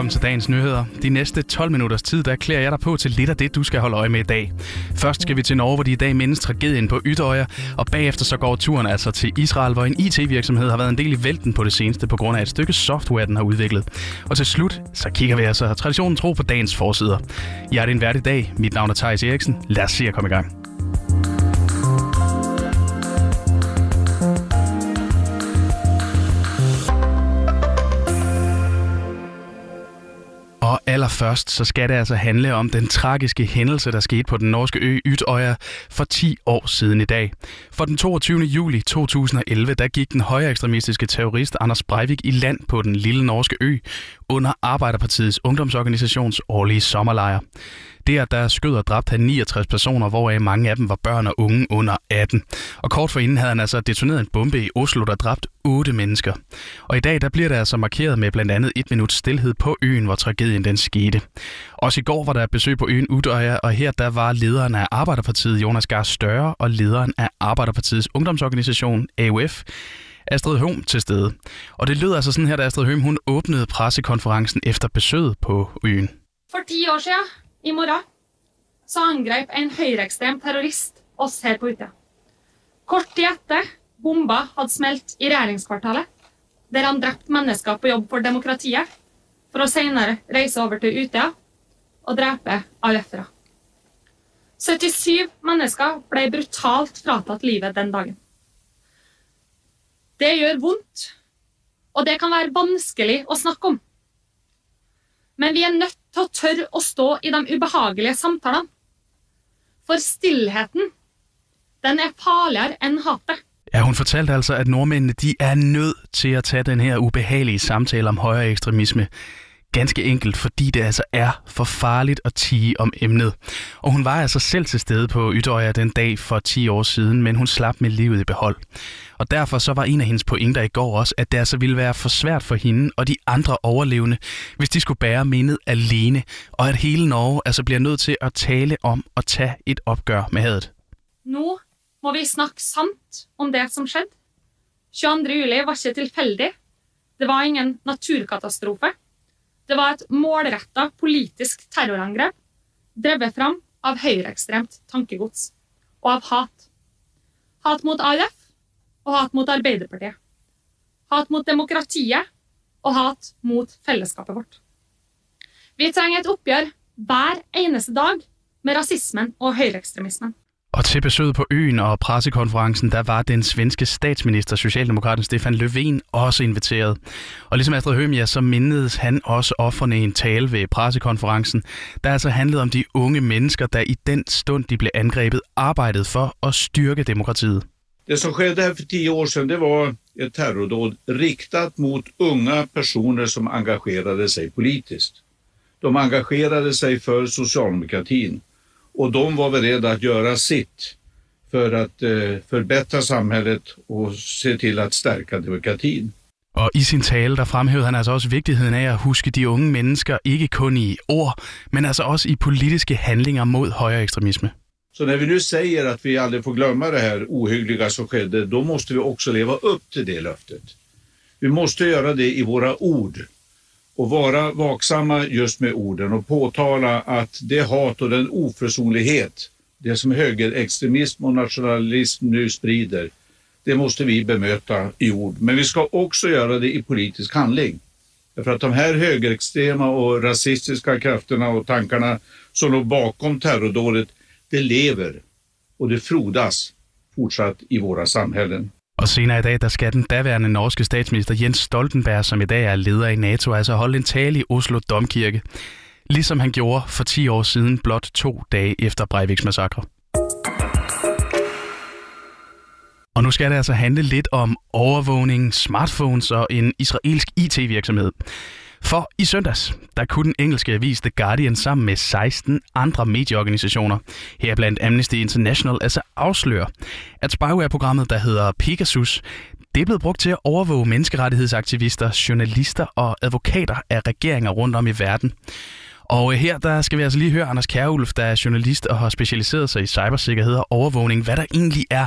velkommen til dagens nyheder. De næste 12 minutters tid, der klæder jeg dig på til lidt af det, du skal holde øje med i dag. Først skal vi til Norge, hvor de i dag mindes tragedien på Ytøjer, og bagefter så går turen altså til Israel, hvor en IT-virksomhed har været en del i vælten på det seneste på grund af et stykke software, den har udviklet. Og til slut, så kigger vi altså traditionen tro på dagens forsider. Jeg er din værdig dag. Mit navn er Thijs Eriksen. Lad os se at komme i gang. Allerførst, så skal det altså handle om den tragiske hændelse, der skete på den norske ø Ytøya for 10 år siden i dag. For den 22. juli 2011, der gik den højre ekstremistiske terrorist Anders Breivik i land på den lille norske ø under Arbejderpartiets ungdomsorganisations årlige sommerlejr. Der, der skød og dræbte han 69 personer, hvoraf mange af dem var børn og unge under 18. Og kort forinden havde han altså detoneret en bombe i Oslo, der dræbte 8 mennesker. Og i dag der bliver det altså markeret med blandt andet et minut stillhed på øen, hvor tragedien den skete. Også i går var der besøg på øen Udøya, og her der var lederen af Arbejderpartiet Jonas Gahr Støre og lederen af Arbejderpartiets ungdomsorganisation AUF Astrid Høm til stede. Og det lød altså sådan her, da Astrid Høm hun åbnede pressekonferencen efter besøget på øen. For 10 år siden, i morgen, så angrep en høyreekstrem terrorist oss her på Utøya. Kort tid etter bomba hadde smelt i regjeringskvartalet, der han drepte mennesker på jobb for demokratiet, for å senere reise over til Utøya og drepe AUF-ere. 77 mennesker ble brutalt fratatt livet den dagen. Det gjør vondt, og det kan være vanskelig å snakke om. Men vi er nødt til å tørre å stå i de ubehagelige samtalene. For stillheten, den er farligere enn hatet. Ja, hun fortalte altså, at nordmændene de er nødt til at tage den her ubehagelige samtale om højere ekstremisme. Ganske enkelt, fordi det altså er for farligt at tige om emnet. Og hun var altså selv til stede på Ytøjer den dag for 10 år siden, men hun slap med livet i behold. Og derfor så var en af hendes pointer i går også, at det altså ville være for svært for hende og de andre overlevende, hvis de skulle bære mindet alene, og at hele Norge altså bliver nødt til at tale om og tage et opgør med hadet. Nu må vi snakke sant om det som skjedde. 22. juli var ikke tilfældig. Det var ingen naturkatastrofe. Det var et målretta politisk terrorangrep drevet fram av høyreekstremt tankegods og av hat. Hat mot AUF og hat mot Arbeiderpartiet. Hat mot demokratiet og hat mot fellesskapet vårt. Vi trenger et oppgjør hver eneste dag med rasismen og høyreekstremismen. Og til besøget på øen og pressekonferencen, der var den svenske statsminister, Socialdemokraten Stefan Löfven, også inviteret. Og ligesom Astrid Høm, ja, så mindedes han også offerne i en tale ved pressekonferencen, der altså handlede om de unge mennesker, der i den stund, de blev angrebet, arbejdede for at styrke demokratiet. Det som skedde her för 10 år sedan det var ett terrordåd riktat mot unga personer som engagerade sig politiskt. De engagerade sig för socialdemokratin och de var beredda att göra sitt för att eh, förbättra samhället och se till at stärka demokratin. Og i sin tale, der fremhævede han altså også vigtigheden af at huske de unge mennesker, ikke kun i ord, men altså også i politiske handlinger mod højere ekstremisme. Så när vi nu säger att vi aldrig får glömma det här ohyggliga som skedde, då måste vi också leva upp till det löftet. Vi måste göra det i våra ord och vara vaksamma just med orden och påtala att det hat och den oförsonlighet, det som högerextremism och nationalism nu sprider, det måste vi bemöta i ord. Men vi ska också göra det i politisk handling. Därför att de här högerextrema och rasistiska krafterna och tankarna som låg bakom terrordådet, det lever och det frodas fortsatt i våra samhällen. Og senere i dag, der skal den daværende norske statsminister Jens Stoltenberg, som i dag er leder i NATO, altså holde en tale i Oslo Domkirke, ligesom han gjorde for 10 år siden, blot to dage efter Breiviks massakre. Og nu skal det altså handle lidt om overvågning, smartphones og en israelsk IT-virksomhed. For i søndags, der kunne den engelske avis The Guardian sammen med 16 andre medieorganisationer, heriblandt Amnesty International, altså afsløre, at spyware-programmet, der hedder Pegasus, det er blevet brugt til at overvåge menneskerettighedsaktivister, journalister og advokater af regeringer rundt om i verden. Og øh, her der skal vi altså lige høre Anders Kjærulf, der er journalist og har specialiseret sig i cybersikkerhed og overvågning, hvad der egentlig er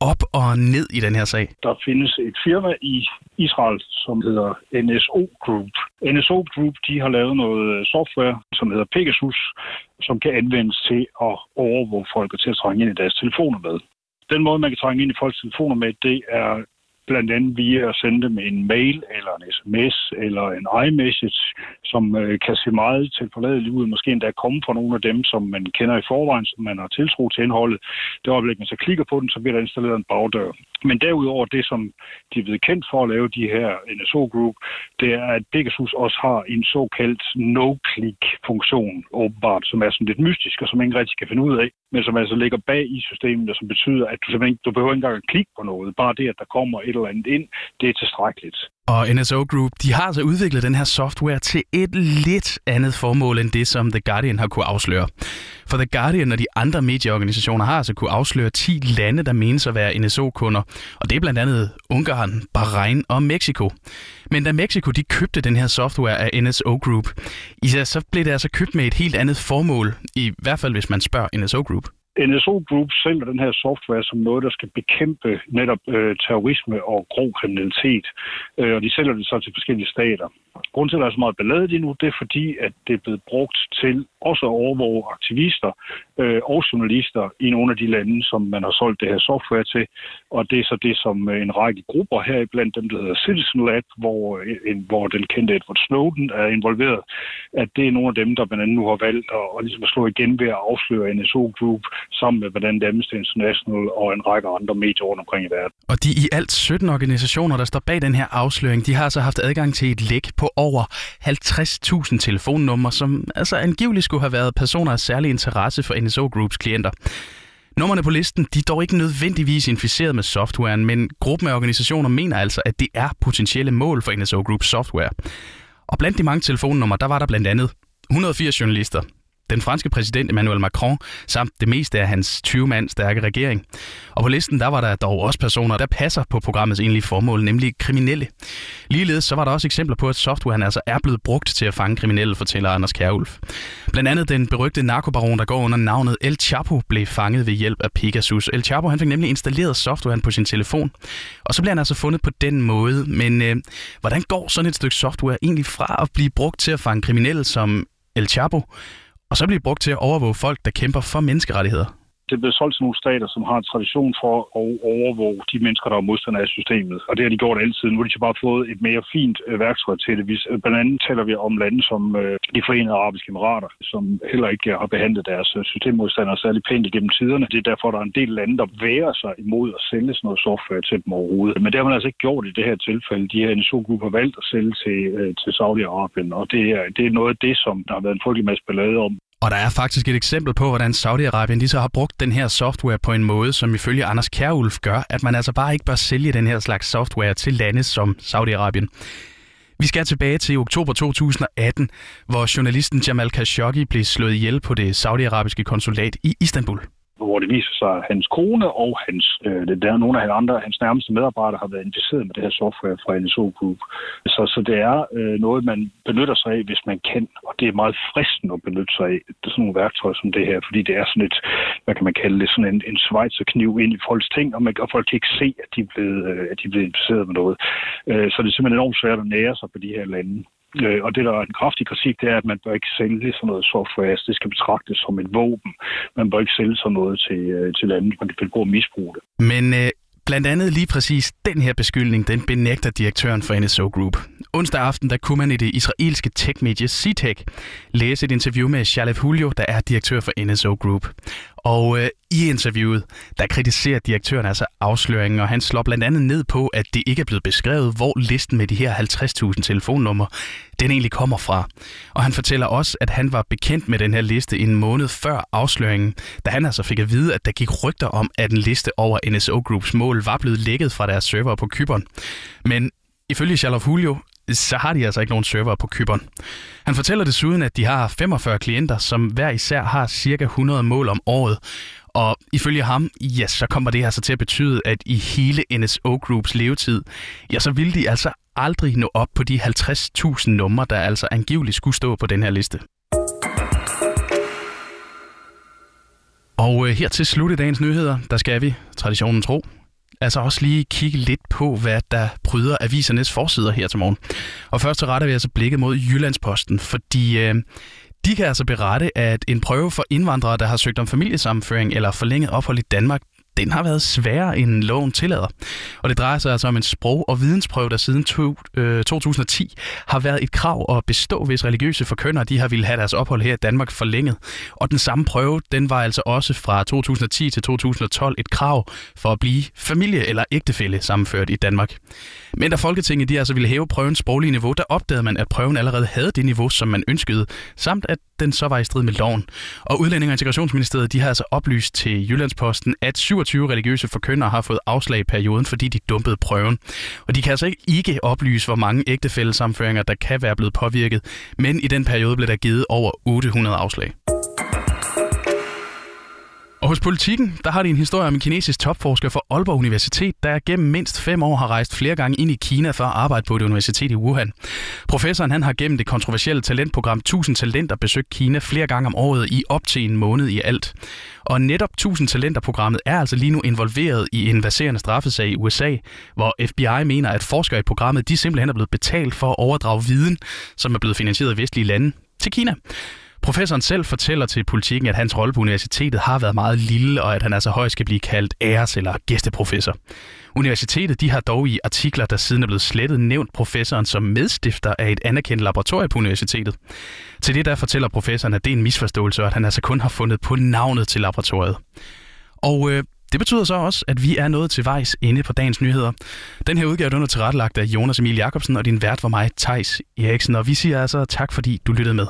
op og ned i den her sag? Der findes et firma i Israel, som hedder NSO Group. NSO Group de har lavet noget software, som hedder Pegasus, som kan anvendes til at overvåge folk og til at trænge ind i deres telefoner med. Den måde, man kan trænge ind i folks telefoner med, det er blandt andet via at sende dem en mail eller en sms eller en iMessage, som øh, kan se meget tilforladeligt ud, måske endda komme fra nogle af dem, som man kender i forvejen, som man har tiltro til indholdet. Det øjeblik, man så klikker på den, så bliver der installeret en bagdør. Men derudover det, som de er blevet kendt for at lave de her NSO Group, det er, at Pegasus også har en såkaldt no-click-funktion, åbenbart, som er sådan lidt mystisk, og som ingen rigtig kan finde ud af, men som altså ligger bag i systemet, og som betyder, at du simpelthen du behøver ikke engang at klikke på noget. Bare det, at der kommer et eller andet ind, det er tilstrækkeligt. Og NSO Group, de har altså udviklet den her software til et lidt andet formål end det, som The Guardian har kunne afsløre. For The Guardian og de andre medieorganisationer har altså kunne afsløre 10 lande, der menes at være NSO-kunder. Og det er blandt andet Ungarn, Bahrain og Mexico. Men da Mexico de købte den her software af NSO Group, så blev det altså købt med et helt andet formål, i hvert fald hvis man spørger NSO Group. NSO Group sælger den her software som noget, der skal bekæmpe netop øh, terrorisme og grov kriminalitet. Øh, og de sælger det så til forskellige stater. Grunden til, at der er så meget ballade lige nu, det er fordi, at det er blevet brugt til også at overvåge aktivister øh, og journalister i nogle af de lande, som man har solgt det her software til. Og det er så det, som øh, en række grupper her, blandt dem, der hedder Citizen Lab, hvor, øh, en, hvor den kendte Edward Snowden er involveret, at det er nogle af dem, der blandt andet nu har valgt at, at, ligesom at slå igen ved at afsløre NSO Group sammen med blandt andet Amnesty International og en række andre medier rundt omkring i verden. Og de i alt 17 organisationer, der står bag den her afsløring, de har så haft adgang til et læk på over 50.000 telefonnumre, som altså angiveligt skulle have været personer af særlig interesse for NSO Groups klienter. Nummerne på listen de er dog ikke nødvendigvis inficeret med softwaren, men gruppen af organisationer mener altså, at det er potentielle mål for NSO Groups software. Og blandt de mange telefonnumre, der var der blandt andet 180 journalister, den franske præsident Emmanuel Macron, samt det meste af hans 20-mand stærke regering. Og på listen der var der dog også personer, der passer på programmets egentlige formål, nemlig kriminelle. Ligeledes så var der også eksempler på, at softwaren altså er blevet brugt til at fange kriminelle, fortæller Anders Kjærulf. Blandt andet den berygte narkobaron, der går under navnet El Chapo, blev fanget ved hjælp af Pegasus. El Chapo han fik nemlig installeret softwaren på sin telefon, og så blev han altså fundet på den måde. Men øh, hvordan går sådan et stykke software egentlig fra at blive brugt til at fange kriminelle som El Chapo, og så bliver brugt til at overvåge folk, der kæmper for menneskerettigheder det er blevet solgt til nogle stater, som har en tradition for at overvåge de mennesker, der er modstandere af systemet. Og det har de gjort altid. Nu har de så bare fået et mere fint øh, værktøj til det. Vi, øh, blandt andet taler vi om lande som øh, de forenede arabiske emirater, som heller ikke har behandlet deres systemmodstandere særlig pænt igennem tiderne. Det er derfor, der er en del lande, der værer sig imod at sælge sådan noget software til dem overhovedet. Men det har man altså ikke gjort i det her tilfælde. De her NSO-grupper har valgt at sælge til, til Saudi-Arabien, og det er, det er noget af det, som der har været en frygtelig masse ballade om og der er faktisk et eksempel på, hvordan Saudi-Arabien lige så har brugt den her software på en måde, som ifølge Anders Kjærulf gør, at man altså bare ikke bør sælge den her slags software til lande som Saudi-Arabien. Vi skal tilbage til oktober 2018, hvor journalisten Jamal Khashoggi blev slået ihjel på det saudiarabiske konsulat i Istanbul hvor det viser sig, at hans kone og hans, øh, det der, nogle af hans andre, hans nærmeste medarbejdere har været inficeret med det her software fra NSO Group. Så, så det er øh, noget, man benytter sig af, hvis man kan, og det er meget fristende at benytte sig af. Det er sådan nogle værktøjer som det her, fordi det er sådan et, hvad kan man kalde det, sådan en, en svejserkniv ind i folks ting, og, man, og folk kan ikke se, at de er blevet, øh, at de er blevet inficeret med noget. Øh, så det er simpelthen enormt svært at nære sig på de her lande. Øh, og det, der er en kraftig kritik, det er, at man bør ikke sælge sådan noget software. Altså, det skal betragtes som et våben. Man bør ikke sælge sådan noget til, øh, til lande, man kan finde på at misbruge det. Men øh, blandt andet lige præcis den her beskyldning, den benægter direktøren for NSO Group. Onsdag aften, der kunne man i det israelske tech-medie CTEC læse et interview med Shalef Julio, der er direktør for NSO Group. Og øh, i interviewet, der kritiserer direktøren altså afsløringen, og han slår blandt andet ned på, at det ikke er blevet beskrevet, hvor listen med de her 50.000 telefonnumre, den egentlig kommer fra. Og han fortæller også, at han var bekendt med den her liste en måned før afsløringen, da han altså fik at vide, at der gik rygter om, at en liste over NSO Groups mål var blevet lækket fra deres server på Kypern. Men ifølge Charlotte Julio, så har de altså ikke nogen server på Kypern. Han fortæller desuden, at de har 45 klienter, som hver især har cirka 100 mål om året. Og ifølge ham, ja, så kommer det altså til at betyde, at i hele NSO Groups levetid, ja, så vil de altså aldrig nå op på de 50.000 numre, der altså angiveligt skulle stå på den her liste. Og øh, her til slut i dagens nyheder, der skal vi, traditionen tro, altså også lige kigge lidt på, hvad der bryder avisernes forsider her til morgen. Og først så retter vi altså blikket mod Jyllandsposten, fordi øh, de kan altså berette, at en prøve for indvandrere, der har søgt om familiesammenføring eller forlænget ophold i Danmark, den har været sværere end loven tillader. Og det drejer sig altså om en sprog- og vidensprøve, der siden to, øh, 2010 har været et krav at bestå, hvis religiøse forkyndere de har ville have deres ophold her i Danmark forlænget. Og den samme prøve, den var altså også fra 2010 til 2012 et krav for at blive familie- eller ægtefælle sammenført i Danmark. Men da Folketinget de altså ville hæve prøvens sproglige niveau, der opdagede man, at prøven allerede havde det niveau, som man ønskede, samt at den så var i strid med loven. Og Udlænding- og Integrationsministeriet de har altså oplyst til Jyllandsposten, at 27 religiøse forkyndere har fået afslag i perioden, fordi de dumpede prøven. Og de kan altså ikke oplyse, hvor mange ægtefællesamføringer, der kan være blevet påvirket, men i den periode blev der givet over 800 afslag. Og hos politikken, der har de en historie om en kinesisk topforsker fra Aalborg Universitet, der gennem mindst fem år har rejst flere gange ind i Kina for at arbejde på et universitet i Wuhan. Professoren han har gennem det kontroversielle talentprogram 1000 Talenter besøgt Kina flere gange om året i op til en måned i alt. Og netop 1000 Talenter-programmet er altså lige nu involveret i en baserende straffesag i USA, hvor FBI mener, at forskere i programmet de simpelthen er blevet betalt for at overdrage viden, som er blevet finansieret i vestlige lande, til Kina. Professoren selv fortæller til politikken, at hans rolle på universitetet har været meget lille, og at han altså højst skal blive kaldt æres- eller gæsteprofessor. Universitetet de har dog i artikler, der siden er blevet slettet, nævnt professoren som medstifter af et anerkendt laboratorium på universitetet. Til det der fortæller professoren, at det er en misforståelse, og at han altså kun har fundet på navnet til laboratoriet. Og øh, det betyder så også, at vi er nået til vejs inde på dagens nyheder. Den her udgave er tilrettelagt af Jonas Emil Jakobsen, og din vært var mig, Tejs Eriksen. Og vi siger altså tak, fordi du lyttede med.